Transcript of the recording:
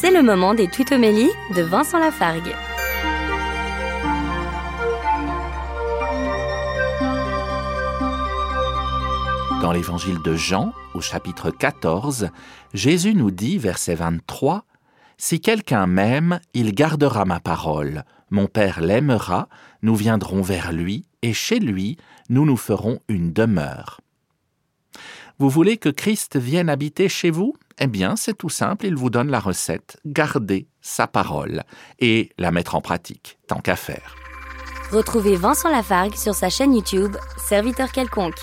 C'est le moment des tutomélies de Vincent Lafargue. Dans l'évangile de Jean, au chapitre 14, Jésus nous dit, verset 23, Si quelqu'un m'aime, il gardera ma parole. Mon Père l'aimera, nous viendrons vers lui, et chez lui, nous nous ferons une demeure. Vous voulez que Christ vienne habiter chez vous? Eh bien, c'est tout simple, il vous donne la recette, garder sa parole et la mettre en pratique, tant qu'à faire. Retrouvez Vincent Lafargue sur sa chaîne YouTube, Serviteur quelconque.